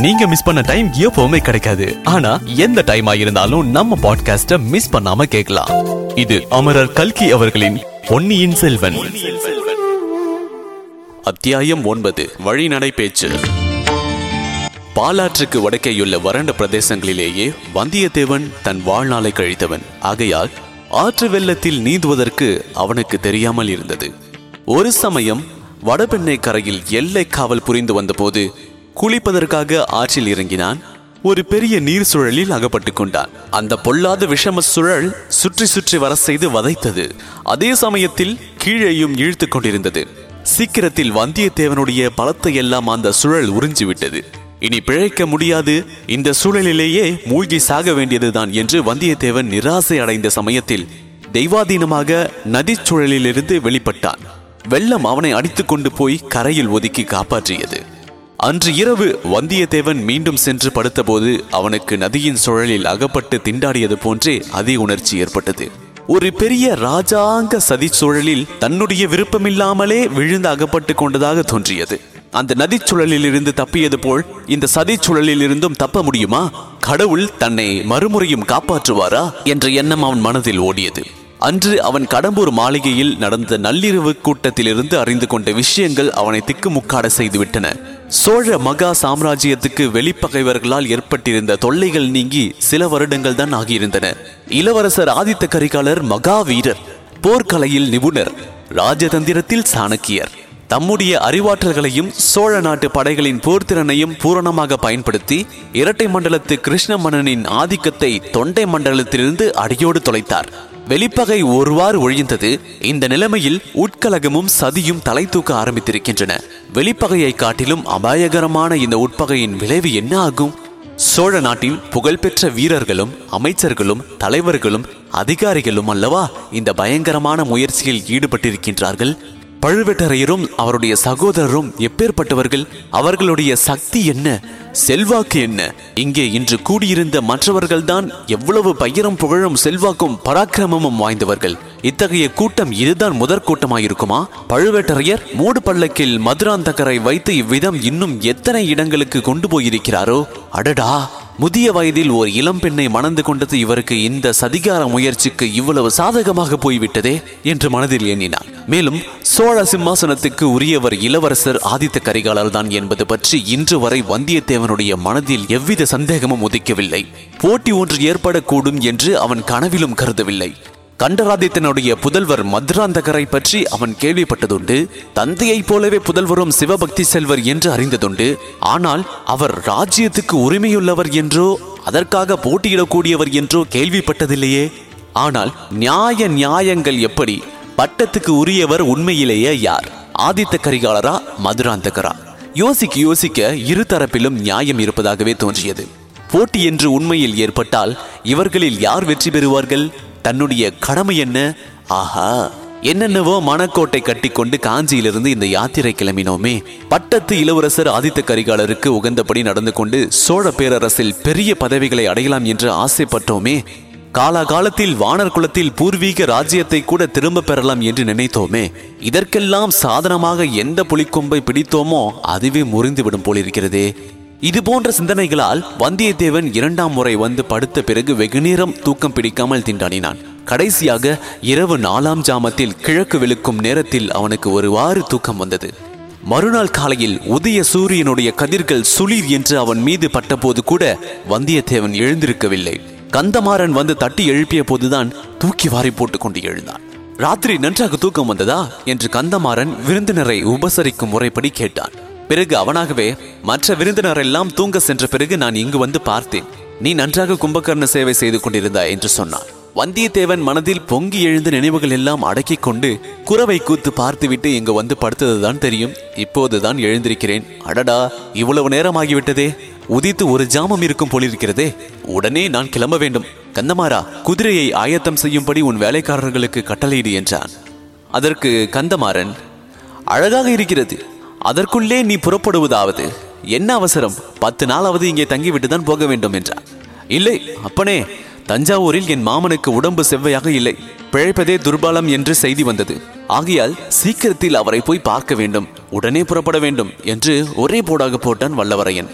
நீங்க மிஸ் பண்ண டைம் எப்பவுமே கிடைக்காது. ஆனா எந்த டைம் ஆயிருந்தாலும் நம்ம பாட்காஸ்ட மிஸ் பண்ணாம கேட்கலாம். இது அமரர் கல்கி அவர்களின் பொன்னியின் செல்வன். அத்தியாயம் ஒன்பது வழிநடை பேச்சு. பாலாற்றுக்கு வடக்கேயுள்ள வறண்ட பிரதேசங்களிலேயே வந்தியத்தேவன் தன் வாழ்நாளை கழித்தவன். ஆகையால் ஆற்று வெள்ளத்தில் நீந்துவதற்கு அவனுக்கு தெரியாமல் இருந்தது. ஒரு சமயம் வடபெண்ணை கரையில் எல்லை காவல் புரிந்து வந்தபோது குளிப்பதற்காக ஆற்றில் இறங்கினான். ஒரு பெரிய நீர் சுழலில் அகப்பட்டு கொண்டான். அந்த பொல்லாத விஷம சுழல் சுற்றி சுற்றி வர செய்து வதைத்தது. அதே சமயத்தில் கீழேயும் இழுத்து கொண்டிருந்தது. சீக்கிரத்தில் வந்தியத்தேவனுடைய பலத்தை எல்லாம் அந்த சுழல் உறிஞ்சிவிட்டது. இனி பிழைக்க முடியாது. இந்த சூழலிலேயே மூழ்கி சாக வேண்டியதுதான் என்று வந்தியத்தேவன் நிராசை அடைந்த சமயத்தில் தெய்வாதீனமாக நதிச் சுழலிலிருந்து வெளிப்பட்டான். வெள்ளம் அவனை அடித்துக்கொண்டு போய் கரையில் ஒதுக்கி காப்பாற்றியது. அன்று இரவு வந்தியத்தேவன் மீண்டும் சென்று படுத்தபோது அவனுக்கு நதியின் சுழலில் அகப்பட்டு திண்டாடியது போன்றே அதே உணர்ச்சி ஏற்பட்டது. ஒரு பெரிய ராஜாங்க சதி சூழலில் தன்னுடைய விருப்பமில்லாமலே விழுந்து அகப்பட்டு கொண்டதாக தோன்றியது. அந்த நதிச் இருந்து தப்பியது போல் இந்த சதிச் சுழலில் இருந்தும் தப்ப முடியுமா? கடவுள் தன்னை மறுமுறையும் காப்பாற்றுவாரா? என்ற எண்ணம் அவன் மனதில் ஓடியது. அன்று அவன் கடம்பூர் மாளிகையில் நடந்த நள்ளிரவு கூட்டத்திலிருந்து அறிந்து கொண்ட விஷயங்கள் அவனை திக்குமுக்காட செய்துவிட்டன. சோழ மகா சாம்ராஜ்யத்துக்கு வெளிப்பகைவர்களால் ஏற்பட்டிருந்த தொல்லைகள் நீங்கி சில வருடங்கள் தான் ஆகியிருந்தன. இளவரசர் ஆதித்த கரிகாலர் மகா வீரர் போர்க்கலையில் நிபுணர் ராஜதந்திரத்தில் சாணக்கியர். தம்முடைய அறிவாற்றல்களையும் சோழ நாட்டு படைகளின் போர்த்திறனையும் பூரணமாக பயன்படுத்தி இரட்டை மண்டலத்து கிருஷ்ண மன்னனின் ஆதிக்கத்தை தொண்டை மண்டலத்திலிருந்து அடியோடு தொலைத்தார். வெளிப்பகை ஒருவாறு ஒழிந்தது. இந்த நிலைமையில் உட்கலகமும் சதியும் தலை தூக்க ஆரம்பித்திருக்கின்றன. வெளிப்பகையை காட்டிலும் அபாயகரமான இந்த உட்பகையின் விளைவு என்ன ஆகும்? சோழ நாட்டின் புகழ்பெற்ற வீரர்களும் அமைச்சர்களும் தலைவர்களும் அதிகாரிகளும் அல்லவா இந்த பயங்கரமான முயற்சியில் ஈடுபட்டிருக்கின்றார்கள்? பழுவேட்டரையரும் அவருடைய சகோதரரும் எப்பேற்பட்டவர்கள்? அவர்களுடைய சக்தி என்ன? செல்வாக்கு என்ன? இங்கே இன்று கூடியிருந்த மற்றவர்கள்தான் எவ்வளவு பயிரும் புகழும் செல்வாக்கும் பராக்கிரமமும் வாய்ந்தவர்கள். இத்தகைய கூட்டம் இதுதான் முதற் கூட்டமாயிருக்குமா பழுவேட்டரையர் மூடு பள்ளக்கில் மதுராந்தகரை வைத்து இவ்விதம் இன்னும் எத்தனை இடங்களுக்கு கொண்டு போயிருக்கிறாரோ? அடடா! முதிய வயதில் ஓர் இளம் பெண்ணை மணந்து கொண்டது இவருக்கு இந்த சதிகார முயற்சிக்கு இவ்வளவு சாதகமாக போய்விட்டதே என்று மனதில் எண்ணினார் மேலும் சோழ சிம்மாசனத்துக்கு உரியவர் இளவரசர் ஆதித்த கரிகாலர் தான் என்பது பற்றி இன்று வரை வந்தியத்தேவனுடைய மனதில் எவ்வித சந்தேகமும் உதிக்கவில்லை. போட்டி ஒன்று ஏற்படக்கூடும் என்று அவன் கனவிலும் கருதவில்லை. கண்டராதித்தனுடைய புதல்வர் மதுராந்தகரை பற்றி அவன் கேள்விப்பட்டதுண்டு தந்தையைப் போலவே புதல்வரும் சிவபக்தி செல்வர் என்று அறிந்ததுண்டு ஆனால் அவர் ராஜ்யத்துக்கு உரிமையுள்ளவர் என்றோ அதற்காக போட்டியிடக்கூடியவர் என்றோ கேள்விப்பட்டதில்லையே. ஆனால் நியாய நியாயங்கள் எப்படி? பட்டத்துக்கு உரியவர் உண்மையிலேயே யார்? ஆதித்த கரிகாலரா மதுராந்தகரா? யோசிக்க யோசிக்க இரு தரப்பிலும் நியாயம் இருப்பதாகவே தோன்றியது. போட்டி என்று உண்மையில் ஏற்பட்டால் இவர்களில் யார் வெற்றி பெறுவார்கள்? தன்னுடைய கடமை என்ன? ஆஹா என்னென்னவோ மணக்கோட்டை கட்டிக்கொண்டு காஞ்சியிலிருந்து இந்த யாத்திரை கிளம்பினோமே. பட்டத்து இளவரசர் ஆதித்த கரிகாலருக்கு உகந்தபடி நடந்து கொண்டு சோழ பேரரசில் பெரிய பதவிகளை அடையலாம் என்று ஆசைப்பட்டோமே. காலாகாலத்தில் வானர் குலத்தில் பூர்வீக ராஜ்யத்தை கூட திரும்ப பெறலாம் என்று நினைத்தோமே. இதற்கெல்லாம் சாதனமாக எந்த புலிக்கொம்பை பிடித்தோமோ அதுவே முறிந்துவிடும் போலிருக்கிறதே. இது போன்ற சிந்தனைகளால் வந்தியத்தேவன் இரண்டாம் முறை வந்து படுத்த பிறகு வெகுநேரம் தூக்கம் பிடிக்காமல் திண்டாடினான். கடைசியாக இரவு நாலாம் ஜாமத்தில் கிழக்கு விழுக்கும் நேரத்தில் அவனுக்கு ஒருவாறு தூக்கம் வந்தது. மறுநாள் காலையில் உதய சூரியனுடைய கதிர்கள் சுளிர் என்று அவன் மீது பட்டபோது கூட வந்தியத்தேவன் எழுந்திருக்கவில்லை. கந்தமாறன் வந்து தட்டி எழுப்பிய போதுதான் தூக்கி வாரி போட்டுக்கொண்டு எழுந்தான். ராத்திரி நன்றாக தூக்கம் வந்ததா? என்று கந்தமாறன் விருந்தினரை உபசரிக்கும் முறைப்படி கேட்டான். பிறகு அவனாகவே மற்ற விருந்தினரெல்லாம் தூங்க சென்ற பிறகு நான் இங்கு வந்து பார்த்தேன். நீ நன்றாக கும்பகர்ண சேவை செய்து கொண்டிருந்தாய் என்று சொன்னான். வந்தியத்தேவன் மனதில் பொங்கி எழுந்த நினைவுகள் எல்லாம் அடக்கிக் கொண்டு குறவை கூத்து பார்த்துவிட்டு இங்கு வந்து படுத்ததுதான் தெரியும். இப்போதுதான் எழுந்திருக்கிறேன். அடடா இவ்வளவு நேரமாகிவிட்டதே. உதித்து ஒரு ஜாமம் இருக்கும் போலிருக்கிறதே. உடனே நான் கிளம்ப வேண்டும். கந்தமாரா குதிரையை ஆயத்தம் செய்யும்படி உன் வேலைக்காரர்களுக்கு கட்டளையிடு என்றான். அதற்கு கந்தமாறன் அழகாக இருக்கிறது. அதற்குள்ளே நீ புறப்படுவதாவது. என்ன அவசரம்? பத்து நாளாவது இங்கே தங்கிவிட்டு தான் போக வேண்டும் என்றார். இல்லை அப்பனே தஞ்சாவூரில் என் மாமனுக்கு உடம்பு செவ்வையாக இல்லை. பிழைப்பதே துர்பலம் என்று செய்தி வந்தது. ஆகையால் சீக்கிரத்தில் அவரை போய் பார்க்க வேண்டும். உடனே புறப்பட வேண்டும் என்று ஒரே போடாக போட்டான் வல்லவரையன்.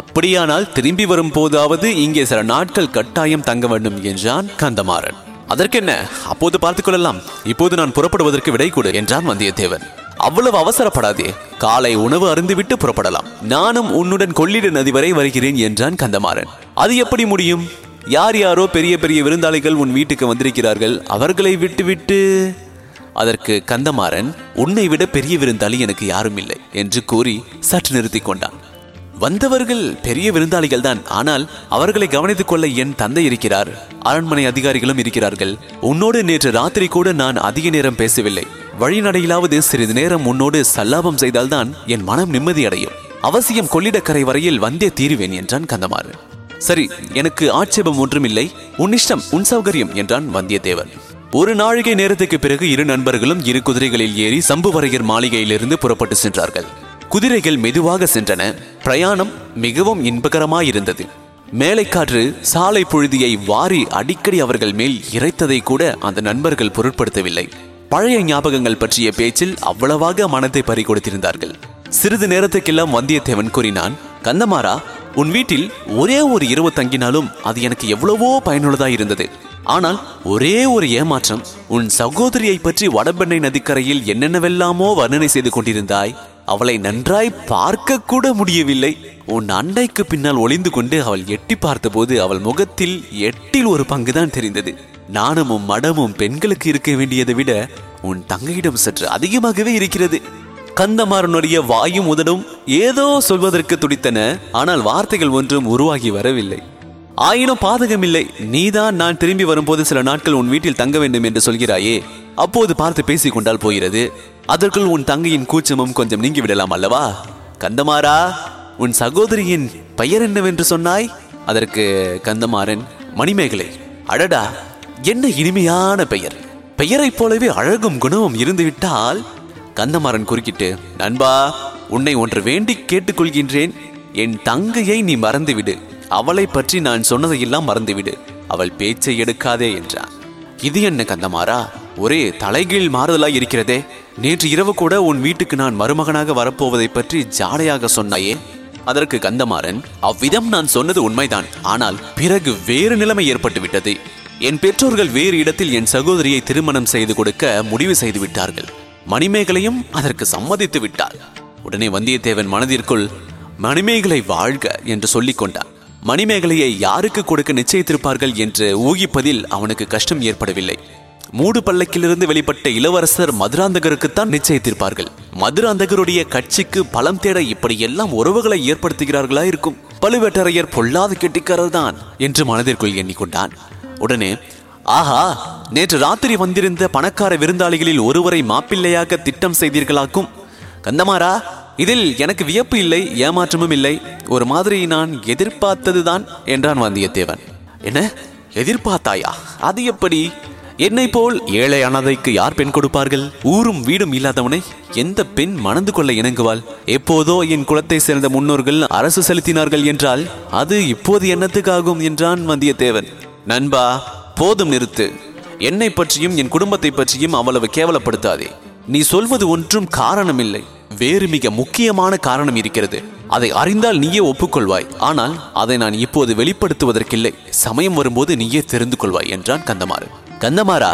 அப்படியானால் திரும்பி வரும் போதாவது இங்கே சில நாட்கள் கட்டாயம் தங்க வேண்டும் என்றான் கந்தமாறன். அதற்கென்ன? அப்போது பார்த்துக்கொள்ளலாம் இப்போது நான் புறப்படுவதற்கு விடை கொடு என்றான் வந்தியத்தேவன். அவ்வளவு அவசரப்படாதே. காலை உணவு அருந்துவிட்டு புறப்படலாம். நானும் உன்னுடன் கொள்ளிட நதி வரை வருகிறேன் என்றான் கந்தமாறன். அது எப்படி முடியும்? யார் யாரோ பெரிய பெரிய விருந்தாளிகள் உன் வீட்டுக்கு வந்திருக்கிறார்கள். அவர்களை விட்டுவிட்டு. அதற்கு கந்தமாறன் உன்னை விட பெரிய விருந்தாளி எனக்கு யாரும் இல்லை என்று கூறி சற்று நிறுத்திக் கொண்டான். வந்தவர்கள் பெரிய விருந்தாளிகள் தான். ஆனால் அவர்களை கவனித்துக் கொள்ள என் தந்தை இருக்கிறார். அரண்மனை அதிகாரிகளும் இருக்கிறார்கள். உன்னோடு நேற்று ராத்திரி கூட நான் அதிக நேரம் பேசவில்லை. வழிநடையிலாவது சிறிது நேரம் உன்னோடு சல்லாபம் செய்தால்தான் என் மனம் நிம்மதியடையும். அவசியம் கொள்ளிடக்கரை வரையில் வந்தே தீருவேன் என்றான் கந்தமாறு சரி எனக்கு ஆட்சேபம் ஒன்றுமில்லை. உன் இஷ்டம் உன் சௌகரியம் என்றான் வந்தியத்தேவன். ஒரு நாழிகை நேரத்துக்கு பிறகு இரு நண்பர்களும் இரு குதிரைகளில் ஏறி சம்புவரையர் மாளிகையிலிருந்து புறப்பட்டு சென்றார்கள். குதிரைகள் மெதுவாக சென்றன. பிரயாணம் மிகவும் இன்பகரமாயிருந்தது. மேலைக்காற்று சாலை புழுதியை வாரி அடிக்கடி அவர்கள் மேல் இறைத்ததை கூட அந்த நண்பர்கள் பொருட்படுத்தவில்லை. பழைய ஞாபகங்கள் பற்றிய பேச்சில் அவ்வளவாக மனத்தை பறி கொடுத்திருந்தார்கள். சிறிது நேரத்துக்கெல்லாம் வந்தியத்தேவன் கூறினான் கந்தமாரா உன் வீட்டில் ஒரே ஒரு இரவு தங்கினாலும் அது எனக்கு எவ்வளவோ பயனுள்ளதா இருந்தது. ஆனால் ஒரே ஒரு ஏமாற்றம் உன் சகோதரியை பற்றி வடபெண்ணை நதிக்கரையில் என்னென்னவெல்லாமோ வர்ணனை செய்து கொண்டிருந்தாய். அவளை நன்றாய் பார்க்க கூட முடியவில்லை. உன் அண்டைக்கு பின்னால் ஒளிந்து கொண்டு அவள் எட்டி பார்த்தபோது அவள் முகத்தில் எட்டில் ஒரு பங்குதான் தெரிந்தது. நாணமும் மடமும் பெண்களுக்கு இருக்க வேண்டியதை விட உன் தங்கையிடம் சற்று அதிகமாகவே இருக்கிறது. கந்தமாறனுடைய வாயும் உதடும் ஏதோ சொல்வதற்கு துடித்தன ஆனால் வார்த்தைகள் ஒன்றும் உருவாகி வரவில்லை. ஆயினும் பாதகமில்லை. நீதான் நான் திரும்பி வரும்போது சில நாட்கள் உன் வீட்டில் தங்க வேண்டும் என்று சொல்கிறாயே. அப்போது பார்த்து பேசிக் கொண்டால் போகிறது. அதற்குள் உன் தங்கையின் கூச்சமும் கொஞ்சம் நீங்கி விடலாம் அல்லவா? கந்தமாறா உன் சகோதரியின் பெயர் என்னவென்று சொன்னாய்? அதற்கு கந்தமாறன் மணிமேகலை அடடா என்ன இனிமையான பெயர்? பெயரைப் போலவே அழகும் குணமும் இருந்துவிட்டால் கந்தமாறன் குறுக்கிட்டு நண்பா உன்னை ஒன்று வேண்டி கேட்டுக்கொள்கின்றேன். என் தங்கையை நீ மறந்துவிடு. அவளை பற்றி நான் சொன்னதையெல்லாம் மறந்துவிடு. அவள் பேச்சை எடுக்காதே என்றான். இது என்ன கந்தமாறா? ஒரே தலைகீழ் மாறுதலாய் இருக்கிறதே. நேற்று இரவு கூட உன் வீட்டுக்கு நான் மருமகனாக வரப்போவதை பற்றி ஜாடையாக சொன்னாயே. அதற்கு கந்தமாறன் அவ்விதம் நான் சொன்னது உண்மைதான். ஆனால் பிறகு வேறு நிலைமை ஏற்பட்டு விட்டது என் பெற்றோர்கள் வேறு இடத்தில் என் சகோதரியை திருமணம் செய்து கொடுக்க முடிவு செய்து விட்டார்கள் மணிமேகலையும் அதற்கு சம்மதித்து விட்டாள் உடனே வந்தியத்தேவன் மனதிற்குள் மணிமேகலை வாழ்க என்று சொல்லிக் கொண்டான். மணிமேகலையை யாருக்கு கொடுக்க நிச்சயித்திருப்பார்கள் என்று ஊகிப்பதில் அவனுக்கு கஷ்டம் ஏற்படவில்லை. மூடு பள்ளக்கிலிருந்து வெளிப்பட்ட இளவரசர் மதுராந்தகருக்குத்தான் நிச்சயித்திருப்பார்கள். மதுராந்தகருடைய கட்சிக்கு பலம் தேட இப்படியெல்லாம் உறவுகளை ஏற்படுத்துகிறார்களா இருக்கும்? பழுவேட்டரையர் பொல்லாத கெட்டிக்காரர் தான் என்று மனதிற்குள் எண்ணிக்கொண்டான். உடனே ஆஹா நேற்று ராத்திரி வந்திருந்த பணக்கார விருந்தாளிகளில் ஒருவரை மாப்பிள்ளையாக திட்டம் செய்தீர்களாக்கும். கந்தமாரா இதில் எனக்கு வியப்பு இல்லை ஏமாற்றமும் இல்லை. ஒரு மாதிரி நான் எதிர்பார்த்ததுதான் என்றான் வந்தியத்தேவன். என்ன எதிர்பார்த்தாயா? அது எப்படி? என்னை போல் ஏழை அனாதைக்கு யார் பெண் கொடுப்பார்கள்? ஊரும் வீடும் இல்லாதவனை எந்த பெண் மணந்து கொள்ள இணங்குவாள்? எப்போதோ என் குலத்தை சேர்ந்த முன்னோர்கள் அரசு செலுத்தினார்கள் என்றால் அது இப்போது என்னத்துக்காகும்? என்றான் வந்தியத்தேவன். நண்பா போதும் நிறுத்து. என்னை பற்றியும் என் குடும்பத்தை பற்றியும் அவ்வளவு கேவலப்படுத்தாதே. நீ சொல்வது ஒன்றும் காரணமில்லை. வேறு மிக முக்கியமான காரணம் இருக்கிறது. அதை அறிந்தால் நீயே ஒப்புக்கொள்வாய். ஆனால் அதை நான் இப்போது வெளிப்படுத்துவதற்கில்லை. சமயம் வரும்போது நீயே தெரிந்து கொள்வாய் என்றான் கந்தமாறு கந்தமாறா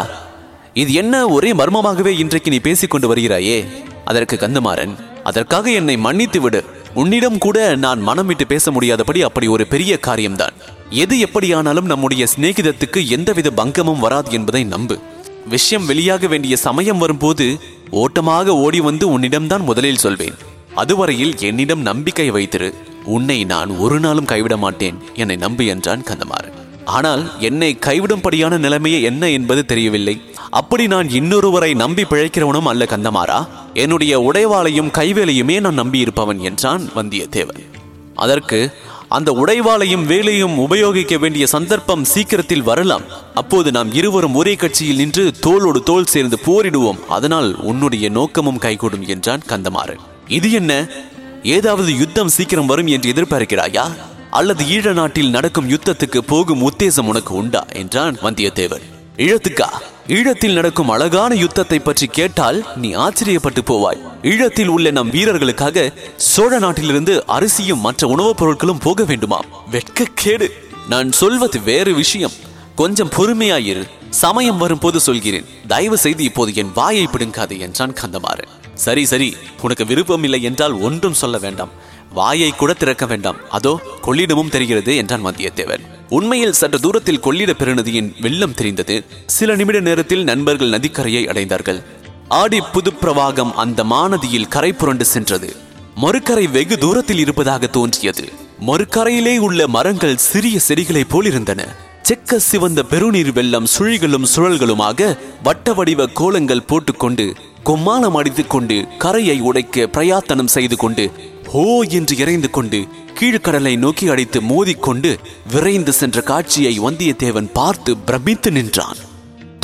இது என்ன ஒரே மர்மமாகவே இன்றைக்கு நீ பேசிக் கொண்டு வருகிறாயே? அதற்கு கந்தமாறன் அதற்காக என்னை மன்னித்து விடு. உன்னிடம் கூட நான் மனம் விட்டு பேச முடியாதபடி அப்படி ஒரு பெரிய காரியம்தான். எது எப்படியானாலும் நம்முடைய சிநேகிதத்துக்கு எந்தவித பங்கமும் வராது என்பதை நம்பு. விஷயம் வெளியாக வேண்டிய சமயம் வரும்போது ஓட்டமாக ஓடி வந்து உன்னிடம்தான் முதலில் சொல்வேன். அதுவரையில் என்னிடம் நம்பிக்கை வைத்திரு. உன்னை நான் ஒரு நாளும் கைவிட மாட்டேன். என்னை நம்பு என்றான் கந்தமாறன். ஆனால் என்னை கைவிடும்படியான நிலைமையே என்ன என்பது தெரியவில்லை. அப்படி நான் இன்னொருவரை நம்பி பிழைக்கிறவனும் அல்ல கந்தமாறா. என்னுடைய உடைவாளையும் கைவேலையுமே நான் நம்பியிருப்பவன் என்றான் வந்தியத்தேவன். அதற்கு அந்த உடைவாளையும் வேலையும் உபயோகிக்க வேண்டிய சந்தர்ப்பம் சீக்கிரத்தில் வரலாம். அப்போது நாம் இருவரும் ஒரே கட்சியில் நின்று தோளோடு தோல் சேர்ந்து போரிடுவோம். அதனால் உன்னுடைய நோக்கமும் கைகூடும் என்றான் கந்தமாறன். இது என்ன? ஏதாவது யுத்தம் சீக்கிரம் வரும் என்று எதிர்பார்க்கிறாயா? அல்லது ஈழ நாட்டில் நடக்கும் யுத்தத்துக்கு போகும் உத்தேசம் உனக்கு உண்டா? என்றான் வந்தியத்தேவன். இழத்துக்கா? ஈழத்தில் நடக்கும் அழகான யுத்தத்தை பற்றி கேட்டால் நீ ஆச்சரியப்பட்டு போவாய். ஈழத்தில் உள்ள நம் வீரர்களுக்காக சோழ நாட்டிலிருந்து அரிசியும் மற்ற உணவுப் பொருட்களும் போக வேண்டுமாம். வெட்கக்கேடு. நான் சொல்வது வேறு விஷயம். கொஞ்சம் பொறுமையாயிரு. சமயம் வரும்போது சொல்கிறேன். தயவு செய்து இப்போது என் வாயை பிடுங்காது என்றான் கந்தமாறன். சரி சரி. உனக்கு விருப்பம் இல்லை என்றால் ஒன்றும் சொல்ல வேண்டாம். வாயை கூட திறக்க வேண்டாம். அதோ கொள்ளிடமும் தெரிகிறது என்றான் வந்தியத்தேவன் உண்மையில் சற்று தூரத்தில் கொள்ளிட பெருநதியின் வெள்ளம் தெரிந்தது. சில நிமிட நேரத்தில் நண்பர்கள் நதிக்கரையை அடைந்தார்கள். ஆடி புதுப்பிரவாகம் அந்த மாநதியில் கரை புரண்டு சென்றது. மறுக்கரை வெகு தூரத்தில் இருப்பதாக தோன்றியது. மறுக்கரையிலே உள்ள மரங்கள் சிறிய செடிகளைப் போலிருந்தன. செக்க சிவந்த பெருநீர் வெள்ளம் சுழிகளும் சுழல்களுமாக வட்ட வடிவ கோலங்கள் போட்டுக்கொண்டு கொம்மாளம் அடித்துக்கொண்டு கரையை உடைக்க பிரயாத்தனம் செய்து கொண்டு ஹோ என்று இறைந்து கொண்டு கீழ்கடலை நோக்கி அடித்து மோதிக்கொண்டு விரைந்து சென்ற காட்சியை வந்தியத்தேவன் பார்த்து பிரமித்து நின்றான்.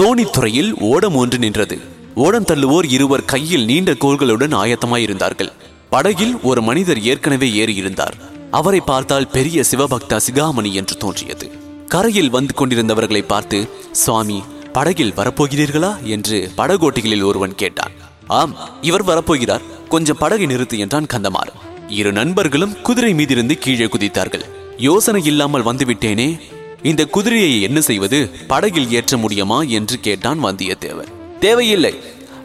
தோணித்துறையில் ஓடம் ஒன்று நின்றது. ஓடம் தள்ளுவோர் இருவர் கையில் நீண்ட கோள்களுடன் ஆயத்தமாயிருந்தார்கள். படகில் ஒரு மனிதர் ஏற்கனவே ஏறியிருந்தார். அவரை பார்த்தால் பெரிய சிவபக்தா சிகாமணி என்று தோன்றியது. கரையில் வந்து கொண்டிருந்தவர்களை பார்த்து சுவாமி படகில் வரப்போகிறீர்களா? என்று படகோட்டிகளில் ஒருவன் கேட்டான். ஆம் இவர் வரப்போகிறார். கொஞ்சம் படகை நிறுத்து என்றான் கந்தமார் இரு நண்பர்களும் குதிரை மீதிருந்து கீழே குதித்தார்கள். யோசனை இல்லாமல் வந்துவிட்டேனே. இந்த குதிரையை என்ன செய்வது? படகில் ஏற்ற முடியுமா? என்று கேட்டான் வந்தியத்தேவன் தேவையில்லை.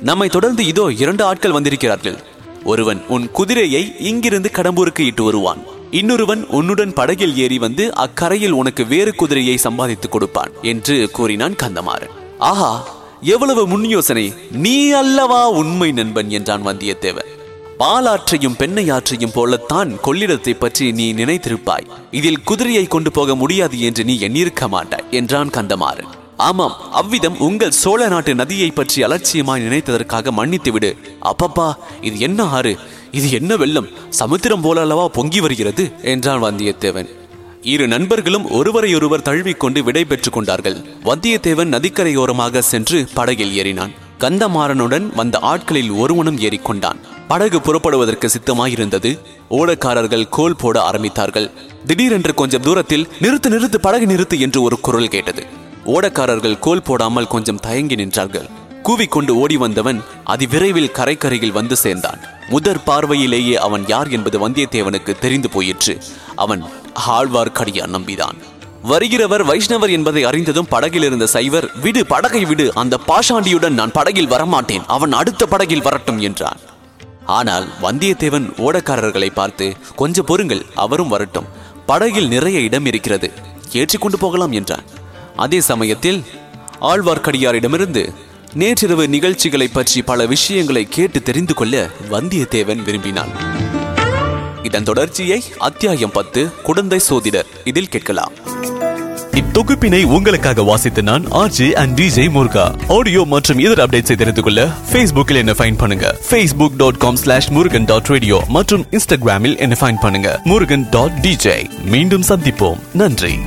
நம்மை தொடர்ந்து இதோ இரண்டு ஆட்கள் வந்திருக்கிறார்கள். ஒருவன் உன் குதிரையை இங்கிருந்து கடம்பூருக்கு இட்டு வருவான். இன்னொருவன் உன்னுடன் படகில் ஏறி வந்து அக்கரையில் உனக்கு வேறு குதிரையை சம்பாதித்து கொடுப்பான் என்று கூறினான் கந்தமாறன். ஆஹா எவ்வளவு முன் யோசனை நீ அல்லவா உண்மை நண்பன் என்றான் வந்தியத்தேவன் பாலாற்றையும் பெண்ணையாற்றையும் போலத்தான் கொள்ளிடத்தை பற்றி நீ நினைத்திருப்பாய். இதில் குதிரையை கொண்டு போக முடியாது என்று நீ எண்ணிருக்க மாட்டாய் என்றான் கந்தமாறன். ஆமாம் அவ்விதம் உங்கள் சோழ நாட்டு நதியை பற்றி அலட்சியமாய் நினைத்ததற்காக மன்னித்து விடு. அப்பப்பா இது என்ன ஆறு? இது என்ன வெள்ளம்? சமுத்திரம் போல அல்லவா பொங்கி வருகிறது? என்றான் வந்தியத்தேவன். இரு நண்பர்களும் ஒருவரையொருவர் தழுவிக்கொண்டு விடை பெற்றுக் கொண்டார்கள். வந்தியத்தேவன் நதிக்கரையோரமாக சென்று படகில் ஏறினான். கந்தமாறனுடன் வந்த ஆட்களில் ஒருவனும் ஏறிக்கொண்டான். படகு புறப்படுவதற்கு சித்தமாயிருந்தது. ஓடக்காரர்கள் கோல் போட ஆரம்பித்தார்கள். திடீரென்று கொஞ்சம் தூரத்தில் நிறுத்து நிறுத்து படகு நிறுத்து என்று ஒரு குரல் கேட்டது. ஓடக்காரர்கள் கோல் போடாமல் கொஞ்சம் தயங்கி நின்றார்கள். கூவிக்கொண்டு ஓடி வந்தவன் அதிவிரைவில் கரைக்கரையில் வந்து சேர்ந்தான். முதற் பார்வையிலேயே அவன் யார் என்பது வந்தியத்தேவனுக்கு தெரிந்து போயிற்று. அவன் ஆழ்வார்க்கடியான் நம்பிதான். வருகிறவர் வைஷ்ணவர் என்பதை அறிந்ததும் படகில் இருந்த சைவர் விடு படகை விடு அந்த பாஷாண்டியுடன் நான் படகில் வரமாட்டேன். அவன் அடுத்த படகில் வரட்டும் என்றான். ஆனால் வந்தியத்தேவன் ஓடக்காரர்களை பார்த்து கொஞ்சம் பொறுங்கள் அவரும் வரட்டும். படகில் நிறைய இடம் இருக்கிறது. ஏற்றிக்கொண்டு போகலாம் என்றான். அதே சமயத்தில் ஆழ்வார்க்கடியாரிடமிருந்து நேற்றிரவு நிகழ்ச்சிகளை பற்றி பல விஷயங்களை கேட்டு தெரிந்து கொள்ள வந்தியத்தேவன் விரும்பினான். இதன் தொடர்ச்சியை அத்தியாயம் பத்து குடந்தை சோதிடர் இதில் கேட்கலாம். இத்தொகுப்பினை உங்களுக்காக வாசித்து நான் RJ and DJ Muruga. Audio மற்றும் இதர அப்டேட்ஸை தெரிந்து கொள்ள ஃபேஸ்புக்கில் என்ன ஃபைன் பண்ணுங்க. Facebook dot com slash Murugan dot radio மற்றும் இன்ஸ்டாகிராமில் என்ன ஃபைன் பண்ணுங்க. முருகன் டாட் டிஜே மீண்டும் சந்திப்போம். நன்றி.